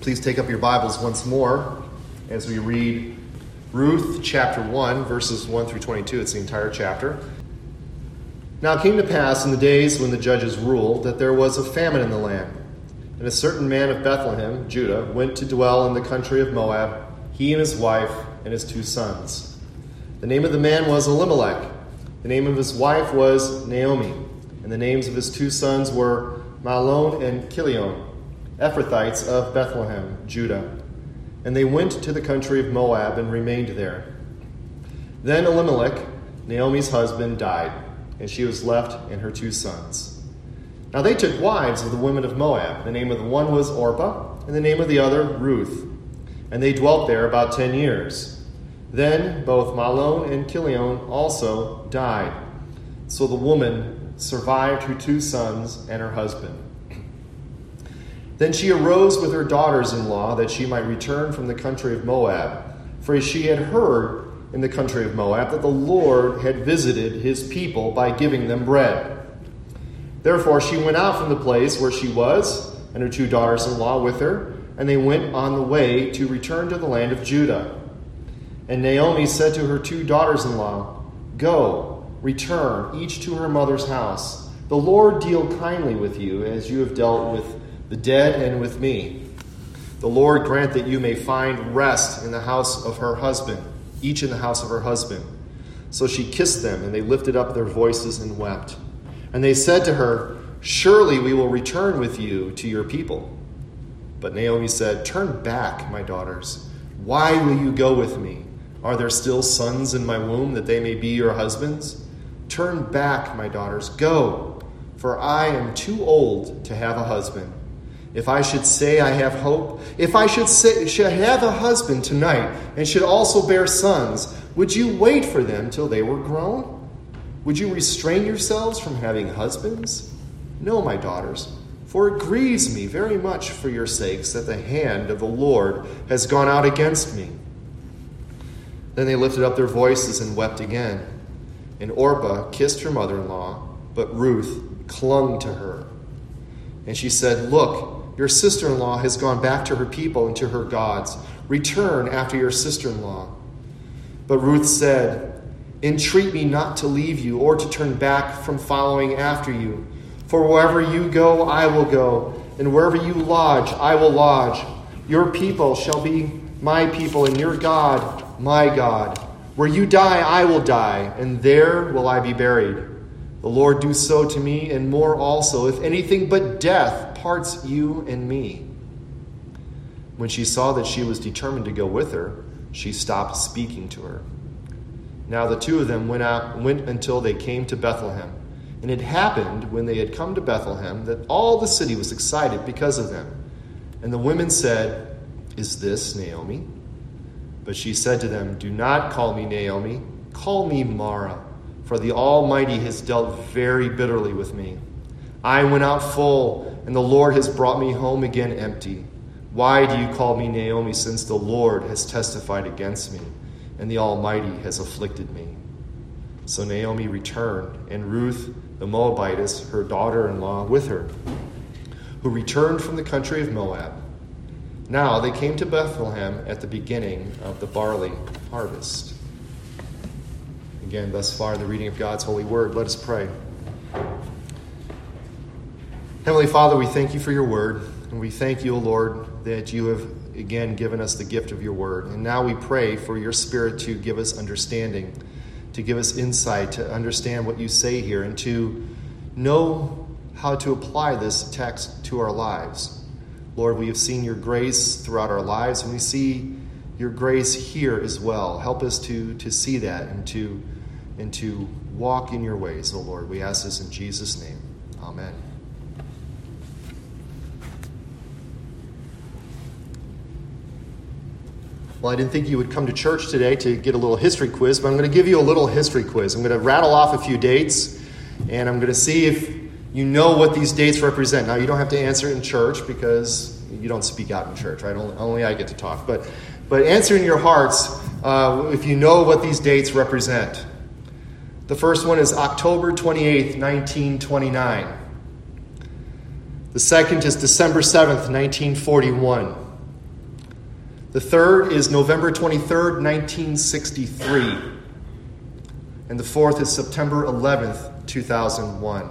Please take up your Bibles once more as we read Ruth chapter 1, verses 1 through 22. It's the entire chapter. Now it came to pass in the days when the judges ruled that there was a famine in the land. And a certain man of Bethlehem, Judah, went to dwell in the country of Moab, he and his wife and his two sons. The name of the man was Elimelech. The name of his wife was Naomi. And the names of his two sons were Mahlon and Chilion Ephrathites of Bethlehem, Judah. And they went to the country of Moab and remained there. Then Elimelech, Naomi's husband, died, and she was left and her two sons. Now they took wives of the women of Moab. The name of the one was Orpah, and the name of the other Ruth. And they dwelt there about ten years. Then both Mahlon and Chilion also died. So the woman survived her two sons and her husband. Then she arose with her daughters in law that she might return from the country of Moab. For she had heard in the country of Moab that the Lord had visited his people by giving them bread. Therefore she went out from the place where she was, and her two daughters in law with her, and they went on the way to return to the land of Judah. And Naomi said to her two daughters in law, Go, return, each to her mother's house. The Lord deal kindly with you, as you have dealt with the dead and with me. The Lord grant that you may find rest in the house of her husband, each in the house of her husband. So she kissed them, and they lifted up their voices and wept. And they said to her, Surely we will return with you to your people. But Naomi said, Turn back, my daughters. Why will you go with me? Are there still sons in my womb that they may be your husbands? Turn back, my daughters. Go, for I am too old to have a husband if I should say I have hope, if I should, say, should have a husband tonight and should also bear sons, would you wait for them till they were grown? Would you restrain yourselves from having husbands? No, my daughters, for it grieves me very much for your sakes that the hand of the Lord has gone out against me. Then they lifted up their voices and wept again. And Orpah kissed her mother in law, but Ruth clung to her. And she said, Look, your sister in law has gone back to her people and to her gods. Return after your sister in law. But Ruth said, Entreat me not to leave you or to turn back from following after you. For wherever you go, I will go, and wherever you lodge, I will lodge. Your people shall be my people, and your God, my God. Where you die, I will die, and there will I be buried. The Lord do so to me, and more also, if anything but death parts you and me. When she saw that she was determined to go with her, she stopped speaking to her. Now the two of them went out went until they came to Bethlehem. And it happened when they had come to Bethlehem that all the city was excited because of them. And the women said, Is this Naomi? But she said to them, Do not call me Naomi, call me Mara, for the Almighty has dealt very bitterly with me. I went out full and the Lord has brought me home again empty. Why do you call me Naomi, since the Lord has testified against me, and the Almighty has afflicted me? So Naomi returned, and Ruth the Moabitess, her daughter in law, with her, who returned from the country of Moab. Now they came to Bethlehem at the beginning of the barley harvest. Again, thus far, the reading of God's holy word. Let us pray. Heavenly Father, we thank you for your word, and we thank you, O Lord, that you have again given us the gift of your word. And now we pray for your spirit to give us understanding, to give us insight, to understand what you say here, and to know how to apply this text to our lives. Lord, we have seen your grace throughout our lives, and we see your grace here as well. Help us to, to see that and to, and to walk in your ways, O Lord. We ask this in Jesus' name. Amen. Well, I didn't think you would come to church today to get a little history quiz, but I'm going to give you a little history quiz. I'm going to rattle off a few dates, and I'm going to see if you know what these dates represent. Now, you don't have to answer in church because you don't speak out in church, right? Only, I get to talk. But, but answer in your hearts uh, if you know what these dates represent. The first one is October 28th, 1929. The second is December 7th, 1941. The third is November 23rd, 1963. And the fourth is September 11th, 2001.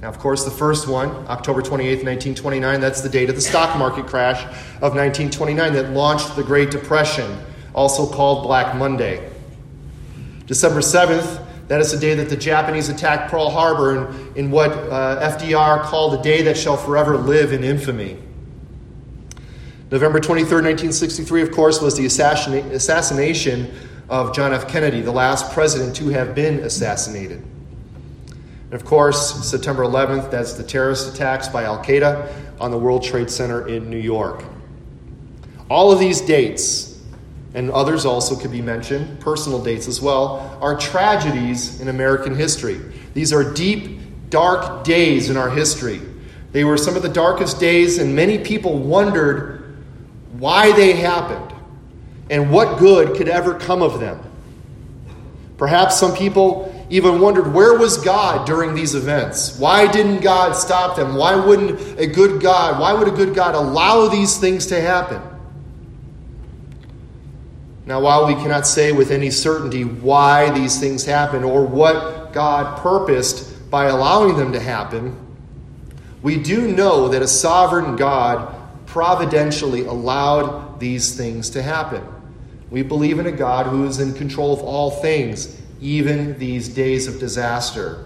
Now, of course, the first one, October 28th, 1929, that's the date of the stock market crash of 1929 that launched the Great Depression, also called Black Monday. December 7th, that is the day that the Japanese attacked Pearl Harbor in, in what uh, FDR called a day that shall forever live in infamy. November 23, 1963, of course, was the assassination of John F. Kennedy, the last president to have been assassinated. And of course, September 11th, that's the terrorist attacks by Al Qaeda on the World Trade Center in New York. All of these dates, and others also could be mentioned, personal dates as well, are tragedies in American history. These are deep, dark days in our history. They were some of the darkest days, and many people wondered why they happened and what good could ever come of them. Perhaps some people even wondered where was God during these events? Why didn't God stop them? Why wouldn't a good God, why would a good God allow these things to happen? Now, while we cannot say with any certainty why these things happen or what God purposed by allowing them to happen, we do know that a sovereign God providentially allowed these things to happen. We believe in a God who is in control of all things, even these days of disaster.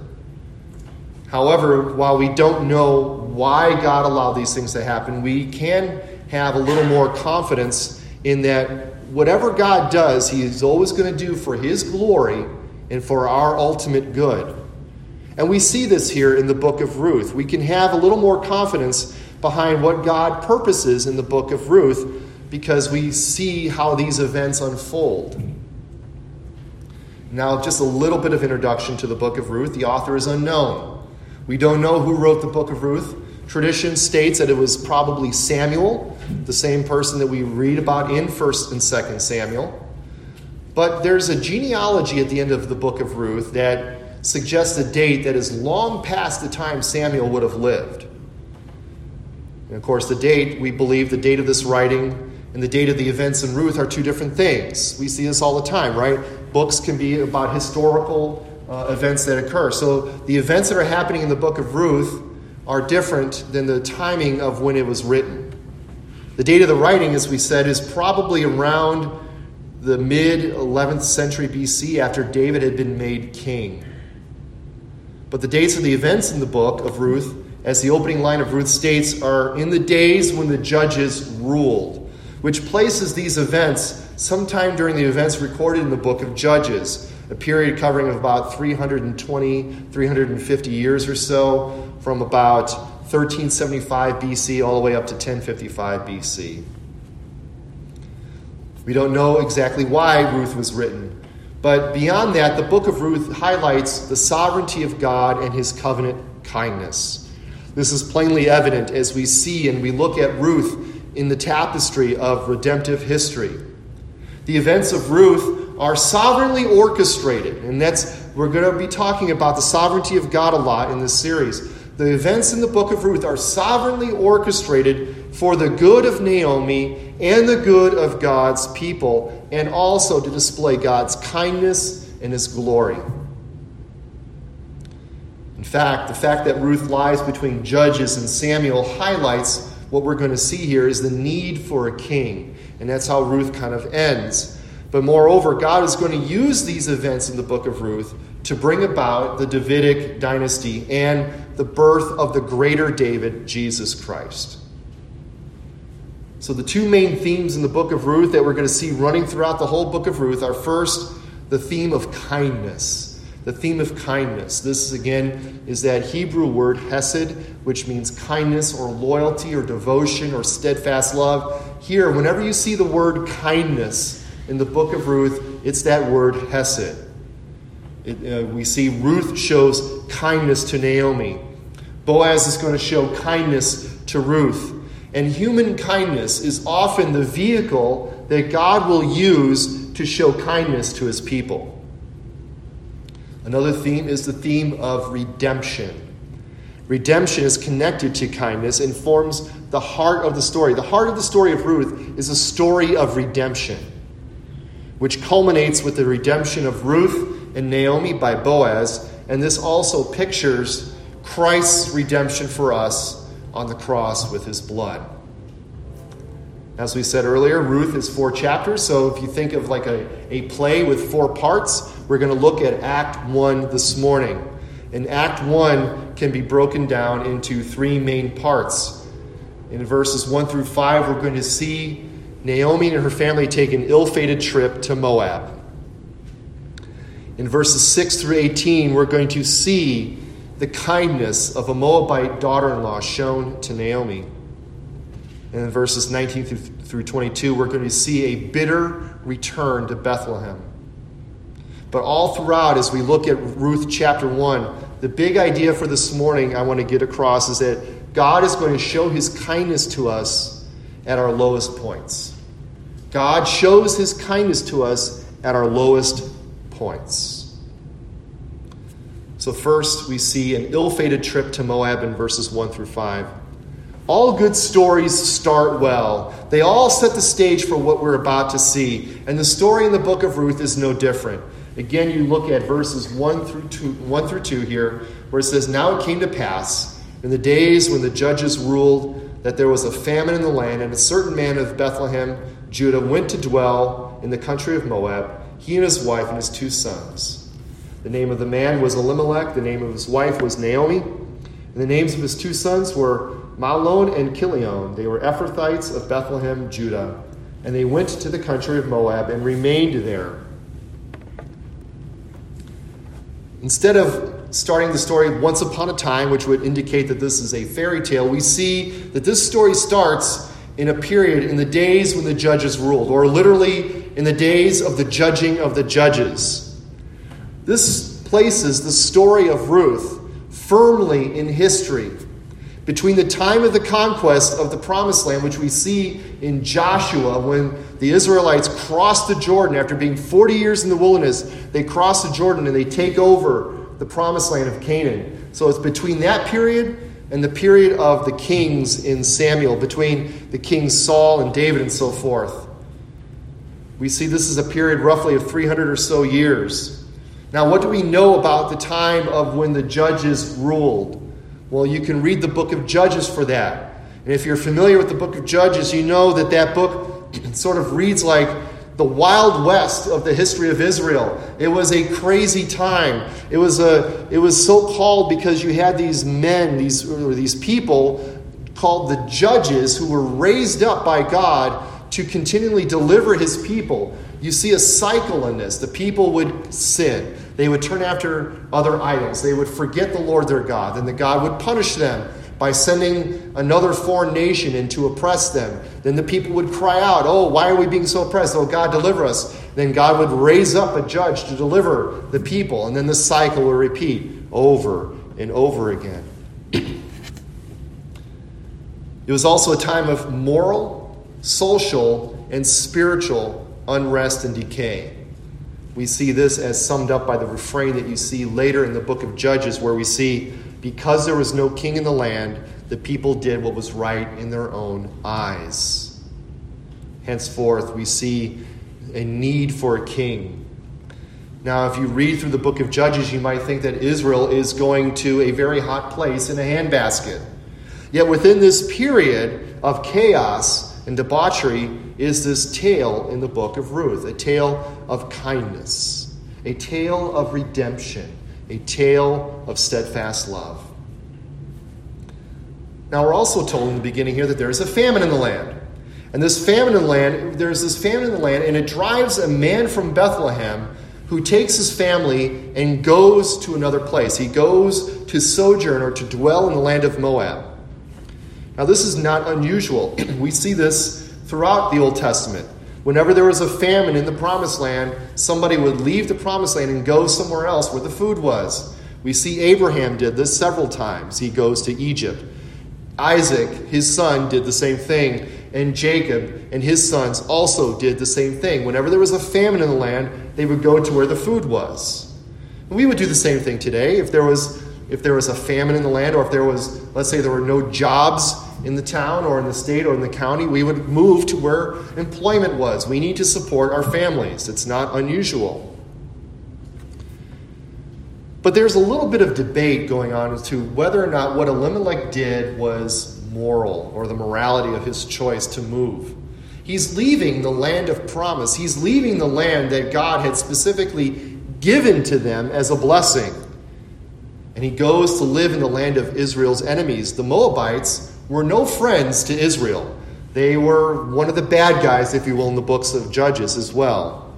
However, while we don't know why God allowed these things to happen, we can have a little more confidence in that whatever God does, He is always going to do for His glory and for our ultimate good. And we see this here in the book of Ruth. We can have a little more confidence behind what God purposes in the book of Ruth because we see how these events unfold. Now, just a little bit of introduction to the book of Ruth. The author is unknown. We don't know who wrote the book of Ruth. Tradition states that it was probably Samuel, the same person that we read about in 1st and 2nd Samuel. But there's a genealogy at the end of the book of Ruth that suggests a date that is long past the time Samuel would have lived. And of course, the date, we believe the date of this writing and the date of the events in Ruth are two different things. We see this all the time, right? Books can be about historical uh, events that occur. So the events that are happening in the book of Ruth are different than the timing of when it was written. The date of the writing, as we said, is probably around the mid 11th century BC after David had been made king. But the dates of the events in the book of Ruth, as the opening line of Ruth states, are in the days when the judges ruled which places these events sometime during the events recorded in the book of Judges, a period covering about 320, 350 years or so, from about 1375 BC all the way up to 1055 BC. We don't know exactly why Ruth was written, but beyond that, the book of Ruth highlights the sovereignty of God and his covenant kindness. This is plainly evident as we see and we look at Ruth in the tapestry of redemptive history. The events of Ruth are sovereignly orchestrated, and that's we're going to be talking about the sovereignty of God a lot in this series. The events in the book of Ruth are sovereignly orchestrated for the good of Naomi and the good of God's people, and also to display God's kindness and his glory. In fact, the fact that Ruth lies between Judges and Samuel highlights what we're going to see here is the need for a king. And that's how Ruth kind of ends. But moreover, God is going to use these events in the book of Ruth to bring about the Davidic dynasty and the birth of the greater David, Jesus Christ. So, the two main themes in the book of Ruth that we're going to see running throughout the whole book of Ruth are first, the theme of kindness the theme of kindness. This, again, is that Hebrew word hesed, which means kindness or loyalty or devotion or steadfast love. Here, whenever you see the word kindness in the book of Ruth, it's that word hesed. It, uh, we see Ruth shows kindness to Naomi. Boaz is going to show kindness to Ruth. And human kindness is often the vehicle that God will use to show kindness to his people. Another theme is the theme of redemption. Redemption is connected to kindness and forms the heart of the story. The heart of the story of Ruth is a story of redemption, which culminates with the redemption of Ruth and Naomi by Boaz. And this also pictures Christ's redemption for us on the cross with his blood. As we said earlier, Ruth is four chapters. So if you think of like a, a play with four parts, we're going to look at Act 1 this morning. And Act 1 can be broken down into three main parts. In verses 1 through 5, we're going to see Naomi and her family take an ill fated trip to Moab. In verses 6 through 18, we're going to see the kindness of a Moabite daughter in law shown to Naomi. And in verses 19 through 22, we're going to see a bitter return to Bethlehem. But all throughout, as we look at Ruth chapter 1, the big idea for this morning I want to get across is that God is going to show his kindness to us at our lowest points. God shows his kindness to us at our lowest points. So, first, we see an ill fated trip to Moab in verses 1 through 5. All good stories start well. They all set the stage for what we're about to see. And the story in the book of Ruth is no different. Again, you look at verses 1 through 2, 1 through 2 here, where it says, Now it came to pass in the days when the judges ruled that there was a famine in the land, and a certain man of Bethlehem, Judah, went to dwell in the country of Moab, he and his wife and his two sons. The name of the man was Elimelech, the name of his wife was Naomi, and the names of his two sons were Mahlon and Chilion, they were Ephrathites of Bethlehem, Judah. And they went to the country of Moab and remained there. Instead of starting the story once upon a time, which would indicate that this is a fairy tale, we see that this story starts in a period in the days when the judges ruled, or literally in the days of the judging of the judges. This places the story of Ruth firmly in history between the time of the conquest of the promised land, which we see in Joshua when the Israelites cross the Jordan after being 40 years in the wilderness, they cross the Jordan and they take over the promised land of Canaan. So it's between that period and the period of the kings in Samuel, between the kings Saul and David and so forth. We see this is a period roughly of 300 or so years. Now, what do we know about the time of when the judges ruled? Well, you can read the book of Judges for that. And if you're familiar with the book of Judges, you know that that book sort of reads like the wild west of the history of Israel. It was a crazy time. It was a it was so called because you had these men, these or these people called the judges who were raised up by God to continually deliver his people. You see a cycle in this. The people would sin. They would turn after other idols. They would forget the Lord their God. Then the God would punish them by sending another foreign nation in to oppress them. Then the people would cry out, Oh, why are we being so oppressed? Oh, God, deliver us. Then God would raise up a judge to deliver the people. And then the cycle would repeat over and over again. it was also a time of moral, social, and spiritual unrest and decay. We see this as summed up by the refrain that you see later in the book of Judges, where we see, Because there was no king in the land, the people did what was right in their own eyes. Henceforth, we see a need for a king. Now, if you read through the book of Judges, you might think that Israel is going to a very hot place in a handbasket. Yet within this period of chaos and debauchery, is this tale in the book of Ruth a tale of kindness, a tale of redemption, a tale of steadfast love. Now, we're also told in the beginning here that there is a famine in the land. And this famine in the land, there's this famine in the land, and it drives a man from Bethlehem who takes his family and goes to another place. He goes to sojourn or to dwell in the land of Moab. Now, this is not unusual. we see this throughout the Old Testament. Whenever there was a famine in the promised land, somebody would leave the promised land and go somewhere else where the food was. We see Abraham did this several times. He goes to Egypt. Isaac, his son, did the same thing. And Jacob and his sons also did the same thing. Whenever there was a famine in the land, they would go to where the food was. And we would do the same thing today. If there was if there was a famine in the land, or if there was, let's say, there were no jobs in the town or in the state or in the county, we would move to where employment was. We need to support our families. It's not unusual. But there's a little bit of debate going on as to whether or not what Elimelech did was moral or the morality of his choice to move. He's leaving the land of promise. He's leaving the land that God had specifically given to them as a blessing. And he goes to live in the land of Israel's enemies. The Moabites were no friends to Israel. They were one of the bad guys, if you will, in the books of Judges as well.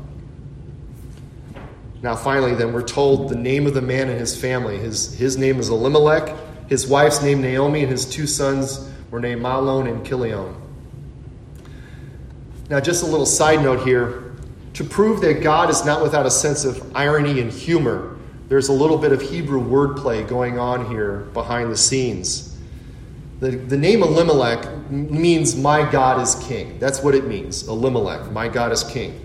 Now, finally, then we're told the name of the man and his family. His, his name is Elimelech, his wife's name Naomi, and his two sons were named Mahlon and Chilion. Now, just a little side note here to prove that God is not without a sense of irony and humor, there's a little bit of Hebrew wordplay going on here behind the scenes. The, the name Elimelech means my God is king. That's what it means. Elimelech, my God is king.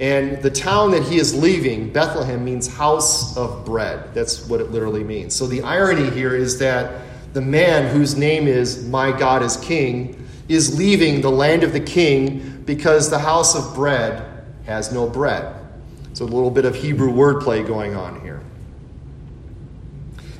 And the town that he is leaving, Bethlehem, means house of bread. That's what it literally means. So the irony here is that the man whose name is My God is King is leaving the land of the king because the house of bread has no bread. So a little bit of Hebrew wordplay going on here.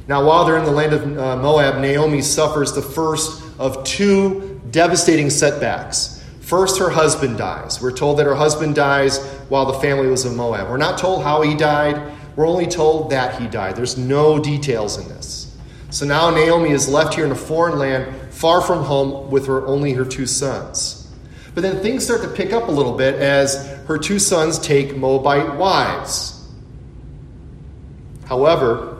Now, while they're in the land of uh, Moab, Naomi suffers the first of two devastating setbacks. First, her husband dies. We're told that her husband dies while the family was in Moab. We're not told how he died, we're only told that he died. There's no details in this. So now Naomi is left here in a foreign land, far from home, with her only her two sons. But then things start to pick up a little bit as her two sons take Moabite wives. However,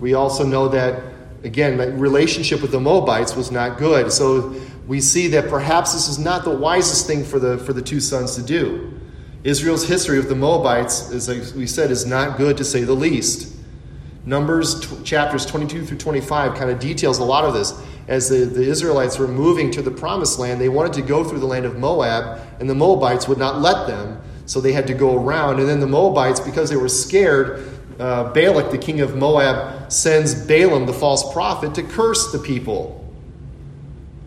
we also know that, again, the relationship with the Moabites was not good. So we see that perhaps this is not the wisest thing for the, for the two sons to do. Israel's history with the Moabites, as we said, is not good to say the least. Numbers t- chapters 22 through 25 kind of details a lot of this. As the, the Israelites were moving to the promised land, they wanted to go through the land of Moab, and the Moabites would not let them, so they had to go around. And then the Moabites, because they were scared, uh, Balak, the king of Moab, sends Balaam, the false prophet, to curse the people.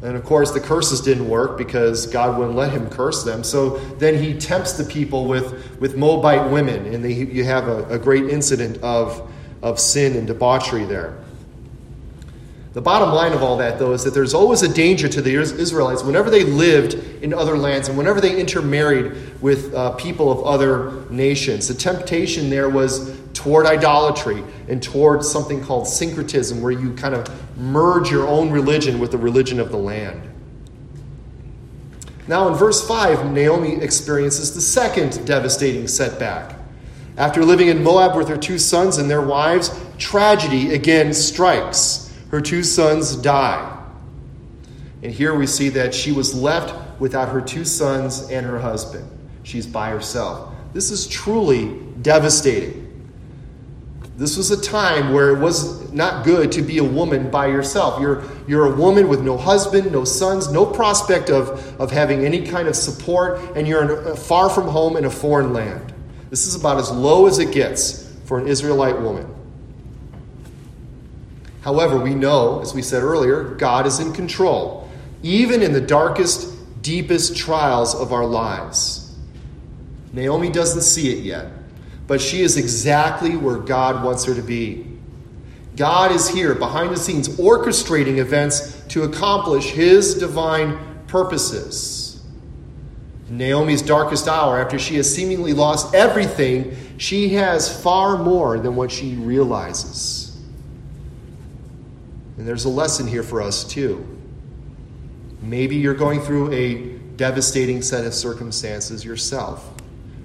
And of course, the curses didn't work because God wouldn't let him curse them. So then he tempts the people with, with Moabite women, and they, you have a, a great incident of, of sin and debauchery there. The bottom line of all that, though, is that there's always a danger to the Israelites whenever they lived in other lands and whenever they intermarried with uh, people of other nations. The temptation there was toward idolatry and toward something called syncretism, where you kind of merge your own religion with the religion of the land. Now, in verse 5, Naomi experiences the second devastating setback. After living in Moab with her two sons and their wives, tragedy again strikes her two sons die. And here we see that she was left without her two sons and her husband. She's by herself. This is truly devastating. This was a time where it was not good to be a woman by yourself. You're, you're a woman with no husband, no sons, no prospect of, of having any kind of support, and you're a, far from home in a foreign land. This is about as low as it gets for an Israelite woman. However, we know, as we said earlier, God is in control, even in the darkest, deepest trials of our lives. Naomi doesn't see it yet, but she is exactly where God wants her to be. God is here behind the scenes, orchestrating events to accomplish his divine purposes. In Naomi's darkest hour, after she has seemingly lost everything, she has far more than what she realizes. And there's a lesson here for us, too. Maybe you're going through a devastating set of circumstances yourself,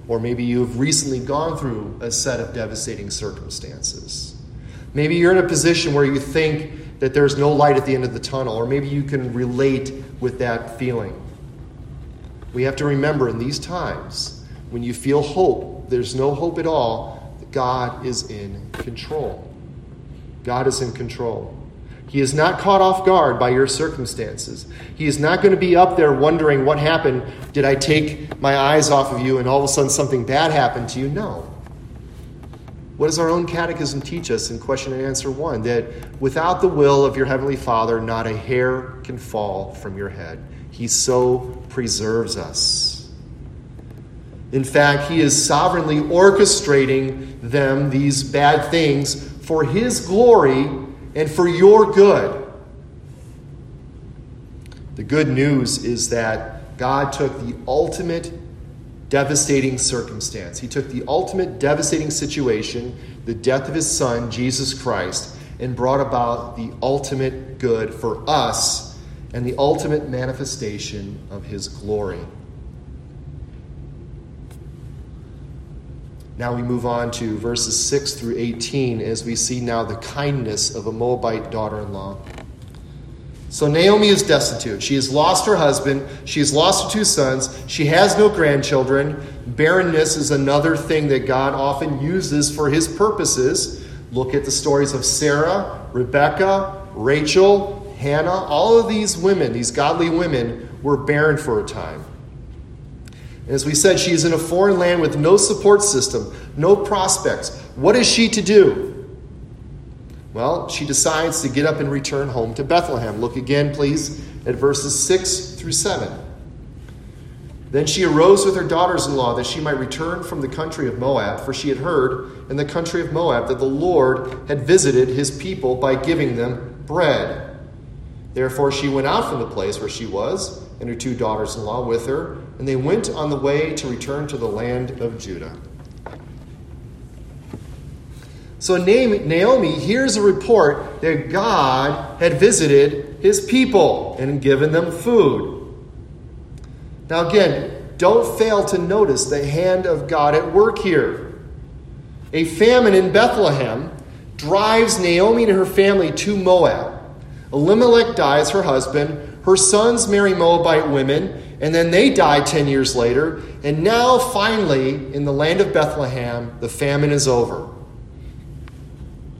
or maybe you've recently gone through a set of devastating circumstances. Maybe you're in a position where you think that there's no light at the end of the tunnel, or maybe you can relate with that feeling. We have to remember in these times, when you feel hope, there's no hope at all, that God is in control. God is in control. He is not caught off guard by your circumstances. He is not going to be up there wondering what happened. Did I take my eyes off of you and all of a sudden something bad happened to you? No. What does our own catechism teach us in question and answer one? That without the will of your heavenly Father, not a hair can fall from your head. He so preserves us. In fact, He is sovereignly orchestrating them, these bad things, for His glory and for your good. The good news is that God took the ultimate devastating circumstance. He took the ultimate devastating situation, the death of his son, Jesus Christ, and brought about the ultimate good for us and the ultimate manifestation of his glory. Now we move on to verses 6 through 18 as we see now the kindness of a Moabite daughter in law. So Naomi is destitute. She has lost her husband. She has lost her two sons. She has no grandchildren. Barrenness is another thing that God often uses for his purposes. Look at the stories of Sarah, Rebecca, Rachel, Hannah, all of these women, these godly women, were barren for a time. As we said, she is in a foreign land with no support system, no prospects. What is she to do? Well, she decides to get up and return home to Bethlehem. Look again, please, at verses 6 through 7. Then she arose with her daughters in law that she might return from the country of Moab, for she had heard in the country of Moab that the Lord had visited his people by giving them bread. Therefore, she went out from the place where she was, and her two daughters in law with her, and they went on the way to return to the land of Judah. So Naomi hears a report that God had visited his people and given them food. Now, again, don't fail to notice the hand of God at work here. A famine in Bethlehem drives Naomi and her family to Moab. Elimelech dies, her husband. Her sons marry Moabite women, and then they die 10 years later. And now, finally, in the land of Bethlehem, the famine is over.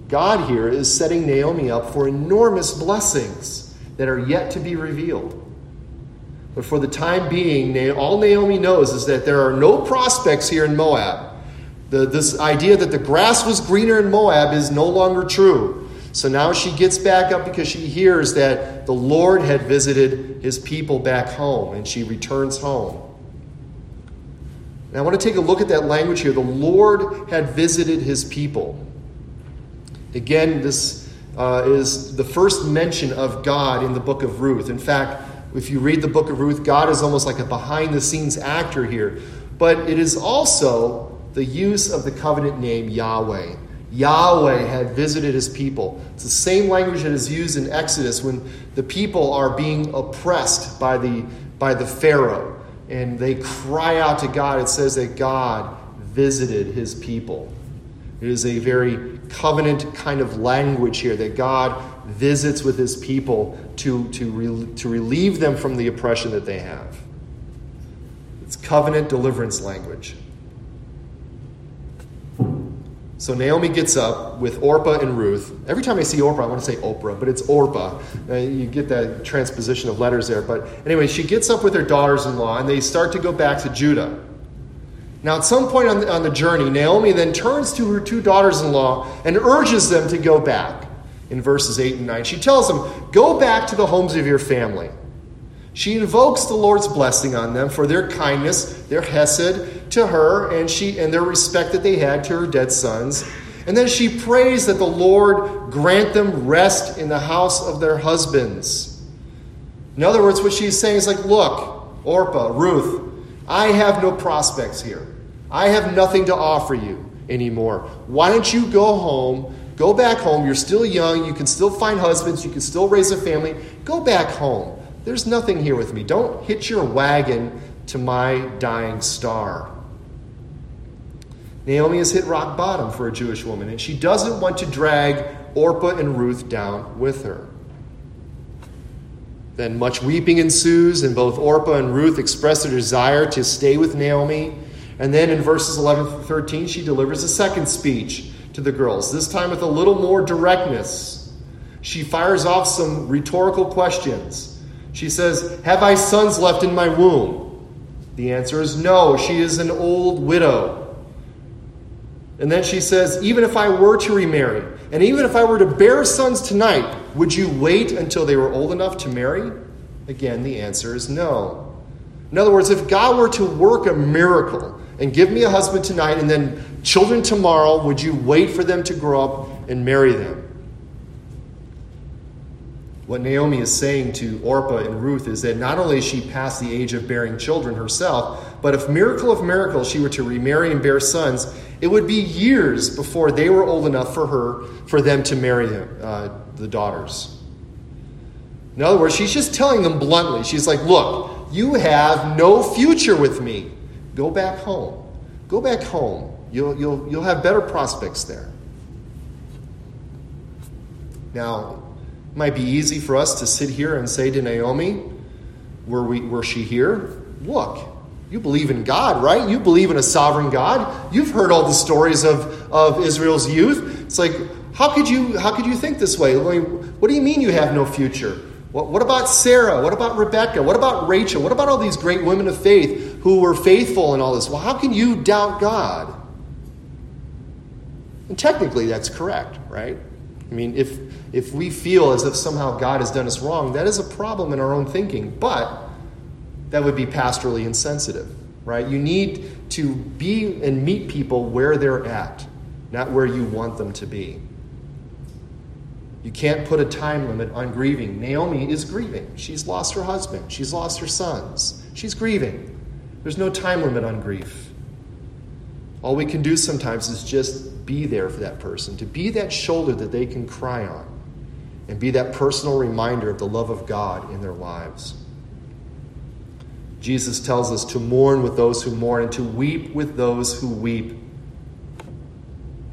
God here is setting Naomi up for enormous blessings that are yet to be revealed. But for the time being, all Naomi knows is that there are no prospects here in Moab. The, this idea that the grass was greener in Moab is no longer true. So now she gets back up because she hears that the Lord had visited his people back home, and she returns home. And I want to take a look at that language here. The Lord had visited his people. Again, this uh, is the first mention of God in the book of Ruth. In fact, if you read the book of Ruth, God is almost like a behind the scenes actor here. But it is also the use of the covenant name Yahweh. Yahweh had visited his people. It's the same language that is used in Exodus when the people are being oppressed by the, by the Pharaoh and they cry out to God. It says that God visited his people. It is a very covenant kind of language here that God visits with his people to, to, re, to relieve them from the oppression that they have. It's covenant deliverance language. So Naomi gets up with Orpah and Ruth. Every time I see Orpah, I want to say Oprah, but it's Orpah. Uh, you get that transposition of letters there. But anyway, she gets up with her daughters in law and they start to go back to Judah. Now, at some point on the, on the journey, Naomi then turns to her two daughters in law and urges them to go back in verses 8 and 9. She tells them, Go back to the homes of your family. She invokes the Lord's blessing on them for their kindness, their hesed to her, and, she, and their respect that they had to her dead sons. And then she prays that the Lord grant them rest in the house of their husbands. In other words, what she's saying is like, look, Orpah, Ruth, I have no prospects here. I have nothing to offer you anymore. Why don't you go home? Go back home. You're still young. You can still find husbands. You can still raise a family. Go back home. There's nothing here with me. Don't hitch your wagon to my dying star. Naomi has hit rock bottom for a Jewish woman, and she doesn't want to drag Orpah and Ruth down with her. Then much weeping ensues, and both Orpah and Ruth express their desire to stay with Naomi. And then in verses 11 through 13, she delivers a second speech to the girls, this time with a little more directness. She fires off some rhetorical questions. She says, Have I sons left in my womb? The answer is no. She is an old widow. And then she says, Even if I were to remarry, and even if I were to bear sons tonight, would you wait until they were old enough to marry? Again, the answer is no. In other words, if God were to work a miracle and give me a husband tonight and then children tomorrow, would you wait for them to grow up and marry them? What Naomi is saying to Orpah and Ruth is that not only is she past the age of bearing children herself, but if miracle of miracles she were to remarry and bear sons, it would be years before they were old enough for her, for them to marry them, uh, the daughters. In other words, she's just telling them bluntly. She's like, look, you have no future with me. Go back home. Go back home. You'll, you'll, you'll have better prospects there. Now, it might be easy for us to sit here and say to Naomi, were, we, were she here? Look, you believe in God, right? You believe in a sovereign God. You've heard all the stories of, of Israel's youth. It's like, how could you how could you think this way? What do you mean you have no future? What, what about Sarah? What about Rebecca? What about Rachel? What about all these great women of faith who were faithful in all this? Well, how can you doubt God? And technically, that's correct, right? I mean, if if we feel as if somehow God has done us wrong, that is a problem in our own thinking. But that would be pastorally insensitive, right? You need to be and meet people where they're at, not where you want them to be. You can't put a time limit on grieving. Naomi is grieving. She's lost her husband, she's lost her sons. She's grieving. There's no time limit on grief. All we can do sometimes is just be there for that person, to be that shoulder that they can cry on, and be that personal reminder of the love of God in their lives. Jesus tells us to mourn with those who mourn and to weep with those who weep.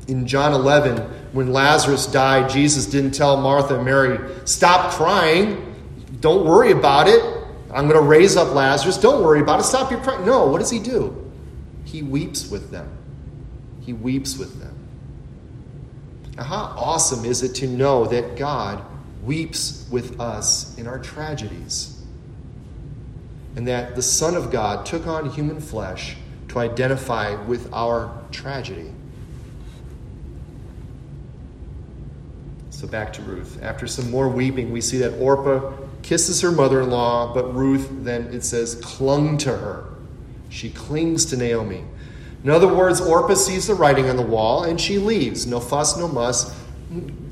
In John 11, when Lazarus died, Jesus didn't tell Martha and Mary, Stop crying. Don't worry about it. I'm going to raise up Lazarus. Don't worry about it. Stop your crying. No, what does he do? He weeps with them. He weeps with them. Now, how awesome is it to know that God weeps with us in our tragedies? And that the Son of God took on human flesh to identify with our tragedy. So back to Ruth. After some more weeping, we see that Orpah kisses her mother in law, but Ruth then, it says, clung to her. She clings to Naomi. In other words, Orpah sees the writing on the wall and she leaves. No fuss, no muss.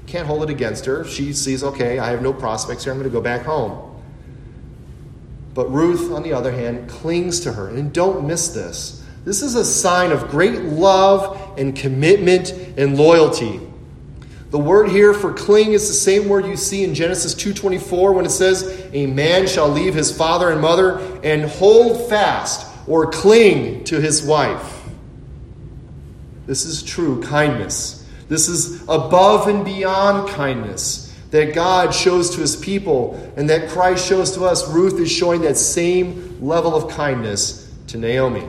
Can't hold it against her. She sees, okay, I have no prospects here. I'm going to go back home. But Ruth, on the other hand, clings to her. And don't miss this. This is a sign of great love and commitment and loyalty. The word here for cling is the same word you see in Genesis 2:24 when it says, "A man shall leave his father and mother and hold fast or cling to his wife." This is true kindness. This is above and beyond kindness that God shows to his people and that Christ shows to us, Ruth is showing that same level of kindness to Naomi.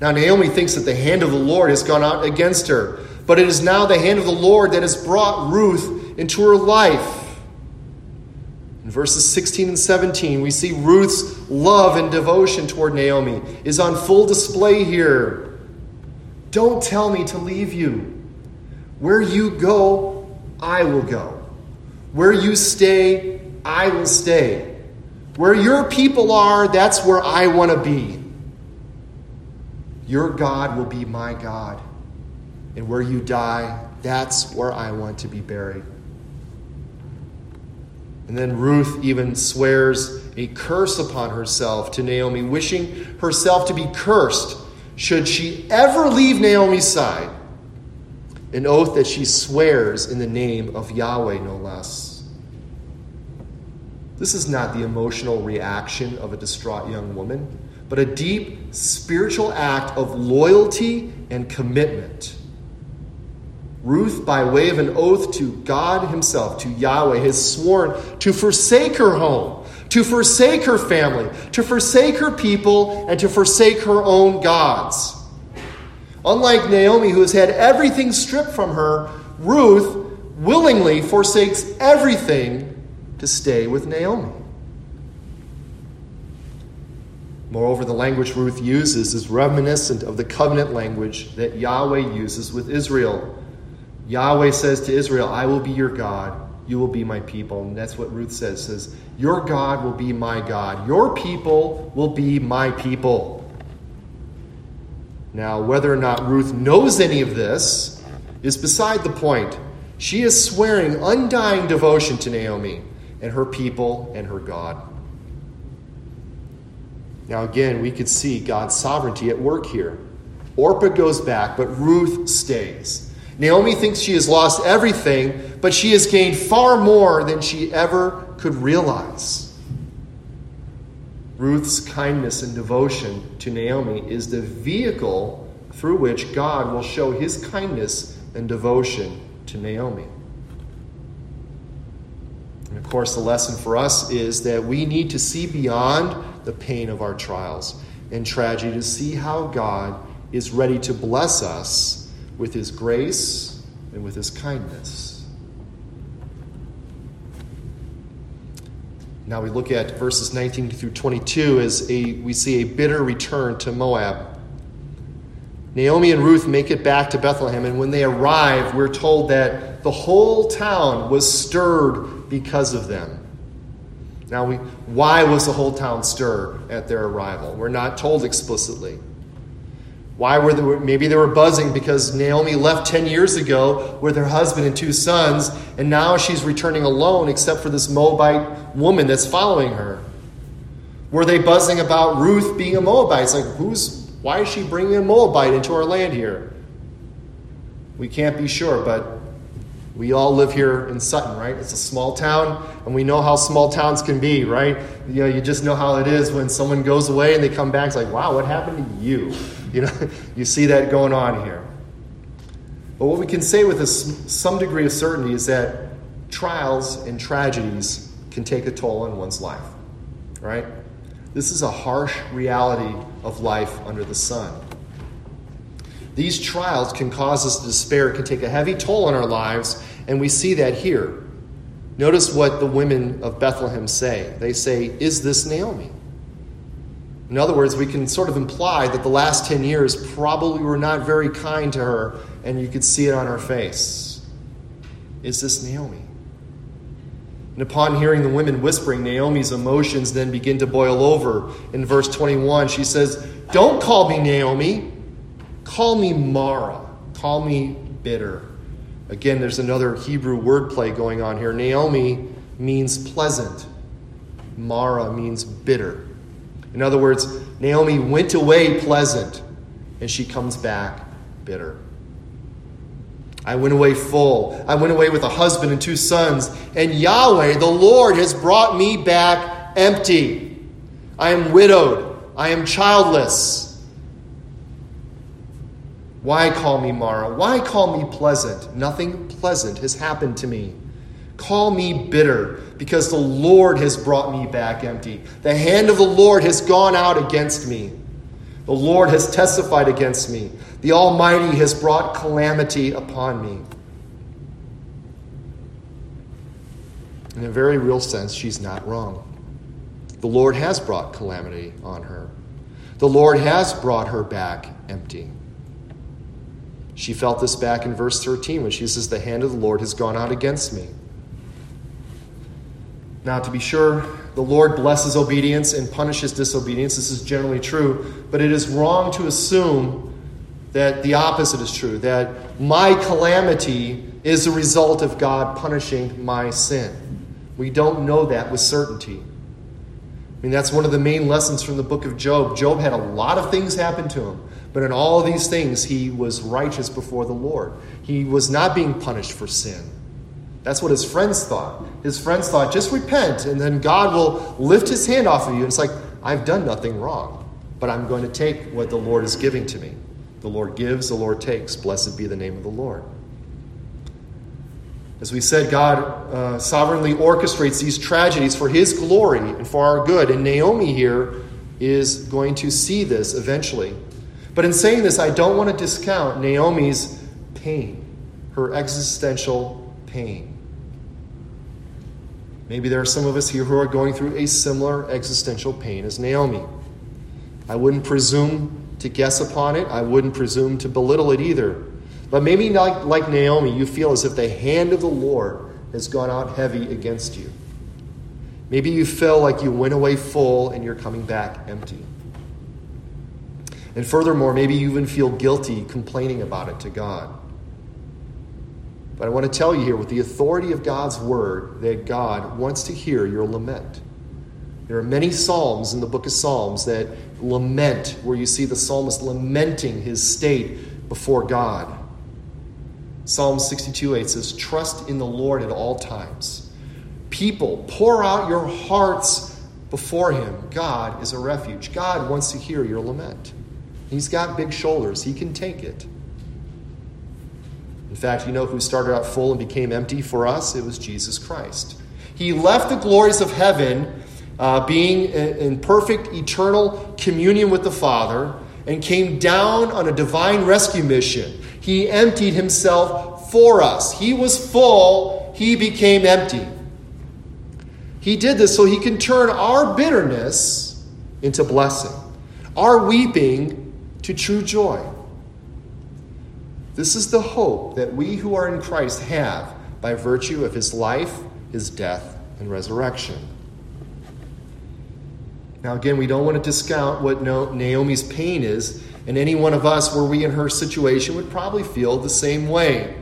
Now, Naomi thinks that the hand of the Lord has gone out against her, but it is now the hand of the Lord that has brought Ruth into her life. In verses 16 and 17, we see Ruth's love and devotion toward Naomi is on full display here. Don't tell me to leave you. Where you go, I will go. Where you stay, I will stay. Where your people are, that's where I want to be. Your God will be my God. And where you die, that's where I want to be buried. And then Ruth even swears a curse upon herself to Naomi, wishing herself to be cursed should she ever leave Naomi's side an oath that she swears in the name of Yahweh, no less. This is not the emotional reaction of a distraught young woman, but a deep spiritual act of loyalty and commitment. Ruth, by way of an oath to God Himself, to Yahweh, has sworn to forsake her home, to forsake her family, to forsake her people, and to forsake her own gods. Unlike Naomi, who has had everything stripped from her, Ruth willingly forsakes everything to stay with Naomi. Moreover, the language Ruth uses is reminiscent of the covenant language that Yahweh uses with Israel. Yahweh says to Israel, I will be your God, you will be my people. And that's what Ruth says, says, Your God will be my God, your people will be my people. Now, whether or not Ruth knows any of this is beside the point. She is swearing undying devotion to Naomi and her people and her God. Now, again, we could see God's sovereignty at work here. Orpah goes back, but Ruth stays. Naomi thinks she has lost everything, but she has gained far more than she ever could realize. Ruth's kindness and devotion to Naomi is the vehicle through which God will show his kindness and devotion to Naomi. And of course, the lesson for us is that we need to see beyond the pain of our trials and tragedy to see how God is ready to bless us with his grace and with his kindness. Now we look at verses 19 through 22 as a, we see a bitter return to Moab. Naomi and Ruth make it back to Bethlehem, and when they arrive, we're told that the whole town was stirred because of them. Now, we, why was the whole town stirred at their arrival? We're not told explicitly. Why were they, maybe they were buzzing because Naomi left 10 years ago with her husband and two sons, and now she's returning alone except for this Moabite woman that's following her. Were they buzzing about Ruth being a Moabite? It's like, who's, why is she bringing a Moabite into our land here? We can't be sure, but we all live here in Sutton, right? It's a small town, and we know how small towns can be, right? You know, you just know how it is when someone goes away and they come back. It's like, wow, what happened to you? You know, you see that going on here. But what we can say with a, some degree of certainty is that trials and tragedies can take a toll on one's life, right? This is a harsh reality of life under the sun. These trials can cause us to despair, can take a heavy toll on our lives, and we see that here. Notice what the women of Bethlehem say. They say, Is this Naomi? In other words, we can sort of imply that the last 10 years probably were not very kind to her, and you could see it on her face. Is this Naomi? And upon hearing the women whispering, Naomi's emotions then begin to boil over. In verse 21, she says, Don't call me Naomi. Call me Mara. Call me bitter. Again, there's another Hebrew wordplay going on here. Naomi means pleasant, Mara means bitter. In other words, Naomi went away pleasant, and she comes back bitter. I went away full. I went away with a husband and two sons, and Yahweh, the Lord, has brought me back empty. I am widowed. I am childless. Why call me Mara? Why call me pleasant? Nothing pleasant has happened to me. Call me bitter, because the Lord has brought me back empty. The hand of the Lord has gone out against me. The Lord has testified against me. The Almighty has brought calamity upon me. In a very real sense, she's not wrong. The Lord has brought calamity on her. The Lord has brought her back empty. She felt this back in verse 13 when she says, The hand of the Lord has gone out against me. Now, to be sure, the Lord blesses obedience and punishes disobedience. This is generally true, but it is wrong to assume that the opposite is true, that my calamity is a result of God punishing my sin. We don't know that with certainty. I mean, that's one of the main lessons from the book of Job. Job had a lot of things happen to him. But in all these things, he was righteous before the Lord. He was not being punished for sin. That's what his friends thought. His friends thought, just repent, and then God will lift his hand off of you. And it's like, I've done nothing wrong, but I'm going to take what the Lord is giving to me. The Lord gives, the Lord takes. Blessed be the name of the Lord. As we said, God uh, sovereignly orchestrates these tragedies for his glory and for our good. And Naomi here is going to see this eventually. But in saying this, I don't want to discount Naomi's pain, her existential pain. Maybe there are some of us here who are going through a similar existential pain as Naomi. I wouldn't presume to guess upon it. I wouldn't presume to belittle it either. But maybe, like, like Naomi, you feel as if the hand of the Lord has gone out heavy against you. Maybe you feel like you went away full and you're coming back empty. And furthermore, maybe you even feel guilty complaining about it to God. But I want to tell you here, with the authority of God's word, that God wants to hear your lament. There are many Psalms in the book of Psalms that lament, where you see the psalmist lamenting his state before God. Psalm 62 8 says, Trust in the Lord at all times. People, pour out your hearts before him. God is a refuge. God wants to hear your lament. He's got big shoulders, he can take it. In fact, you know who started out full and became empty for us? It was Jesus Christ. He left the glories of heaven, uh, being in perfect eternal communion with the Father, and came down on a divine rescue mission. He emptied himself for us. He was full, he became empty. He did this so he can turn our bitterness into blessing, our weeping to true joy. This is the hope that we who are in Christ have by virtue of his life, his death, and resurrection. Now, again, we don't want to discount what Naomi's pain is, and any one of us, were we in her situation, would probably feel the same way.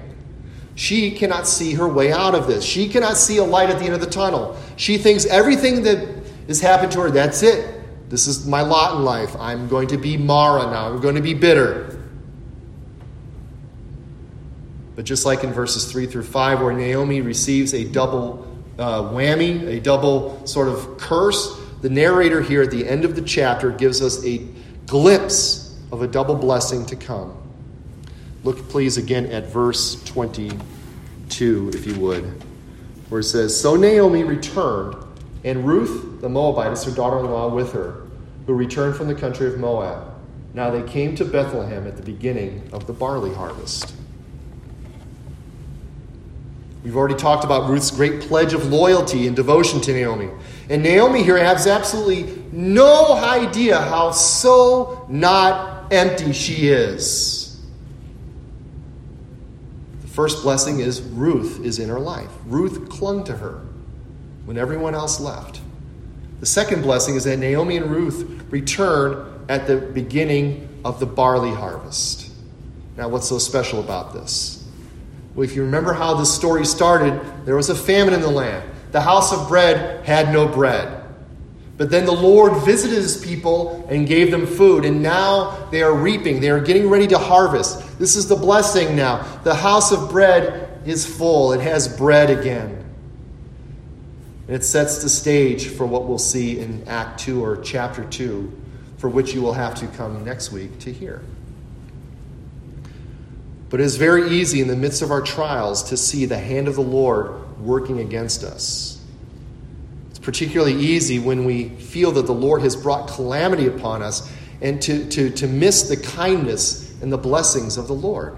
She cannot see her way out of this. She cannot see a light at the end of the tunnel. She thinks everything that has happened to her, that's it. This is my lot in life. I'm going to be Mara now. I'm going to be bitter. But just like in verses 3 through 5, where Naomi receives a double uh, whammy, a double sort of curse, the narrator here at the end of the chapter gives us a glimpse of a double blessing to come. Look, please, again at verse 22, if you would, where it says So Naomi returned, and Ruth the Moabitess, her daughter in law, with her, who returned from the country of Moab. Now they came to Bethlehem at the beginning of the barley harvest. We've already talked about Ruth's great pledge of loyalty and devotion to Naomi. And Naomi here has absolutely no idea how so not empty she is. The first blessing is Ruth is in her life. Ruth clung to her when everyone else left. The second blessing is that Naomi and Ruth return at the beginning of the barley harvest. Now, what's so special about this? Well, if you remember how this story started, there was a famine in the land. The house of bread had no bread. But then the Lord visited his people and gave them food, and now they are reaping. They are getting ready to harvest. This is the blessing now. The house of bread is full, it has bread again. And it sets the stage for what we'll see in Act 2 or chapter 2, for which you will have to come next week to hear. But it is very easy in the midst of our trials to see the hand of the Lord working against us. It's particularly easy when we feel that the Lord has brought calamity upon us and to, to, to miss the kindness and the blessings of the Lord.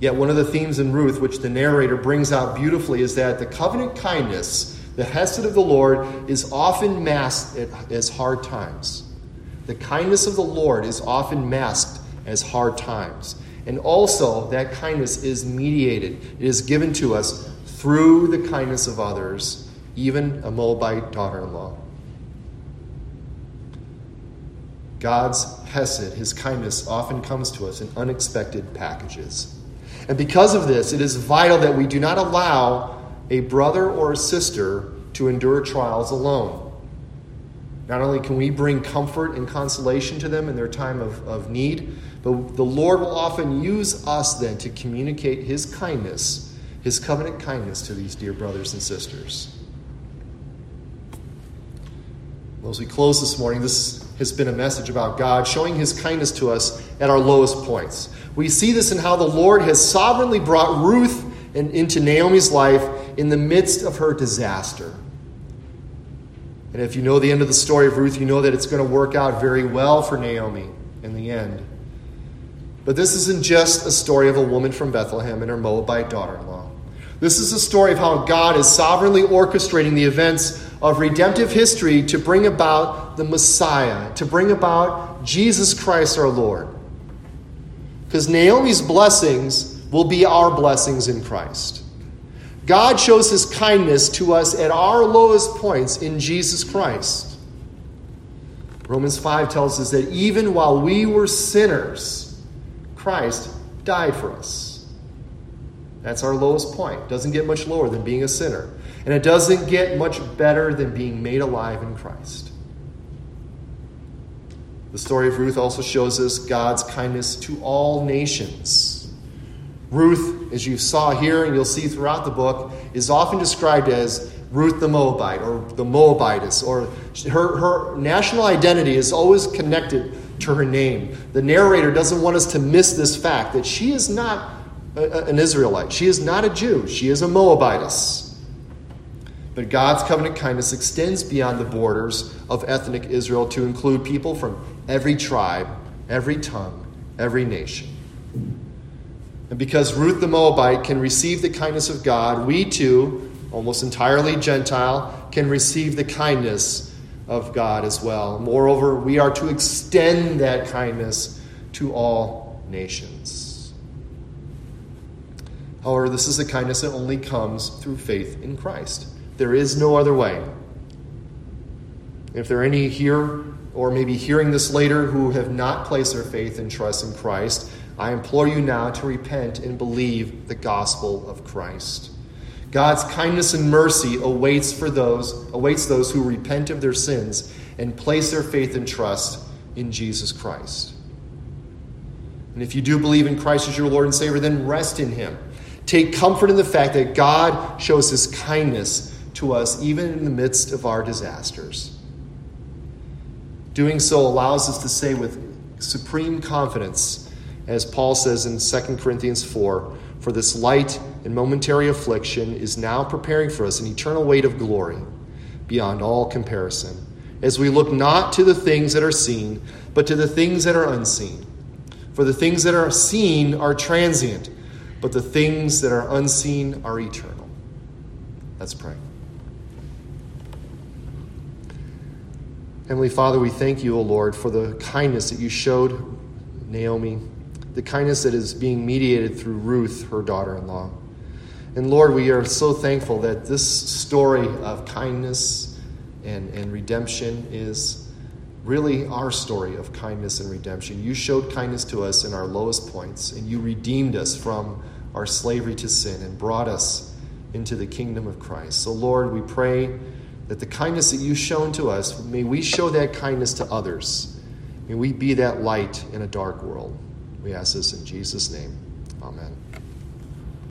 Yet, one of the themes in Ruth, which the narrator brings out beautifully, is that the covenant kindness, the hesed of the Lord, is often masked as hard times. The kindness of the Lord is often masked as hard times. And also, that kindness is mediated, it is given to us through the kindness of others, even a Moabite daughter in law. God's Hesed, his kindness, often comes to us in unexpected packages. And because of this, it is vital that we do not allow a brother or a sister to endure trials alone. Not only can we bring comfort and consolation to them in their time of, of need, but the Lord will often use us then to communicate His kindness, His covenant kindness to these dear brothers and sisters. Well, as we close this morning, this has been a message about God showing His kindness to us at our lowest points. We see this in how the Lord has sovereignly brought Ruth into Naomi's life in the midst of her disaster. And if you know the end of the story of Ruth, you know that it's going to work out very well for Naomi in the end. But this isn't just a story of a woman from Bethlehem and her Moabite daughter in law. This is a story of how God is sovereignly orchestrating the events of redemptive history to bring about the Messiah, to bring about Jesus Christ our Lord. Because Naomi's blessings will be our blessings in Christ. God shows his kindness to us at our lowest points in Jesus Christ. Romans 5 tells us that even while we were sinners, Christ died for us. That's our lowest point. Doesn't get much lower than being a sinner. And it doesn't get much better than being made alive in Christ. The story of Ruth also shows us God's kindness to all nations. Ruth, as you saw here and you'll see throughout the book, is often described as Ruth the Moabite or the Moabitess, or her, her national identity is always connected to her name. The narrator doesn't want us to miss this fact that she is not a, an Israelite, she is not a Jew, she is a Moabitess. But God's covenant kindness extends beyond the borders of ethnic Israel to include people from every tribe, every tongue, every nation. And because Ruth the Moabite can receive the kindness of God, we too, almost entirely Gentile, can receive the kindness of God as well. Moreover, we are to extend that kindness to all nations. However, this is a kindness that only comes through faith in Christ. There is no other way. If there are any here or maybe hearing this later who have not placed their faith and trust in Christ, I implore you now to repent and believe the gospel of Christ. God's kindness and mercy awaits for those awaits those who repent of their sins and place their faith and trust in Jesus Christ. And if you do believe in Christ as your Lord and Savior, then rest in him. Take comfort in the fact that God shows his kindness to us even in the midst of our disasters. Doing so allows us to say with supreme confidence, as Paul says in 2 Corinthians 4 For this light and momentary affliction is now preparing for us an eternal weight of glory beyond all comparison, as we look not to the things that are seen, but to the things that are unseen. For the things that are seen are transient, but the things that are unseen are eternal. Let's pray. Heavenly Father, we thank you, O Lord, for the kindness that you showed Naomi, the kindness that is being mediated through Ruth, her daughter in law. And Lord, we are so thankful that this story of kindness and, and redemption is really our story of kindness and redemption. You showed kindness to us in our lowest points, and you redeemed us from our slavery to sin and brought us into the kingdom of Christ. So, Lord, we pray that the kindness that you've shown to us, may we show that kindness to others. May we be that light in a dark world. We ask this in Jesus' name.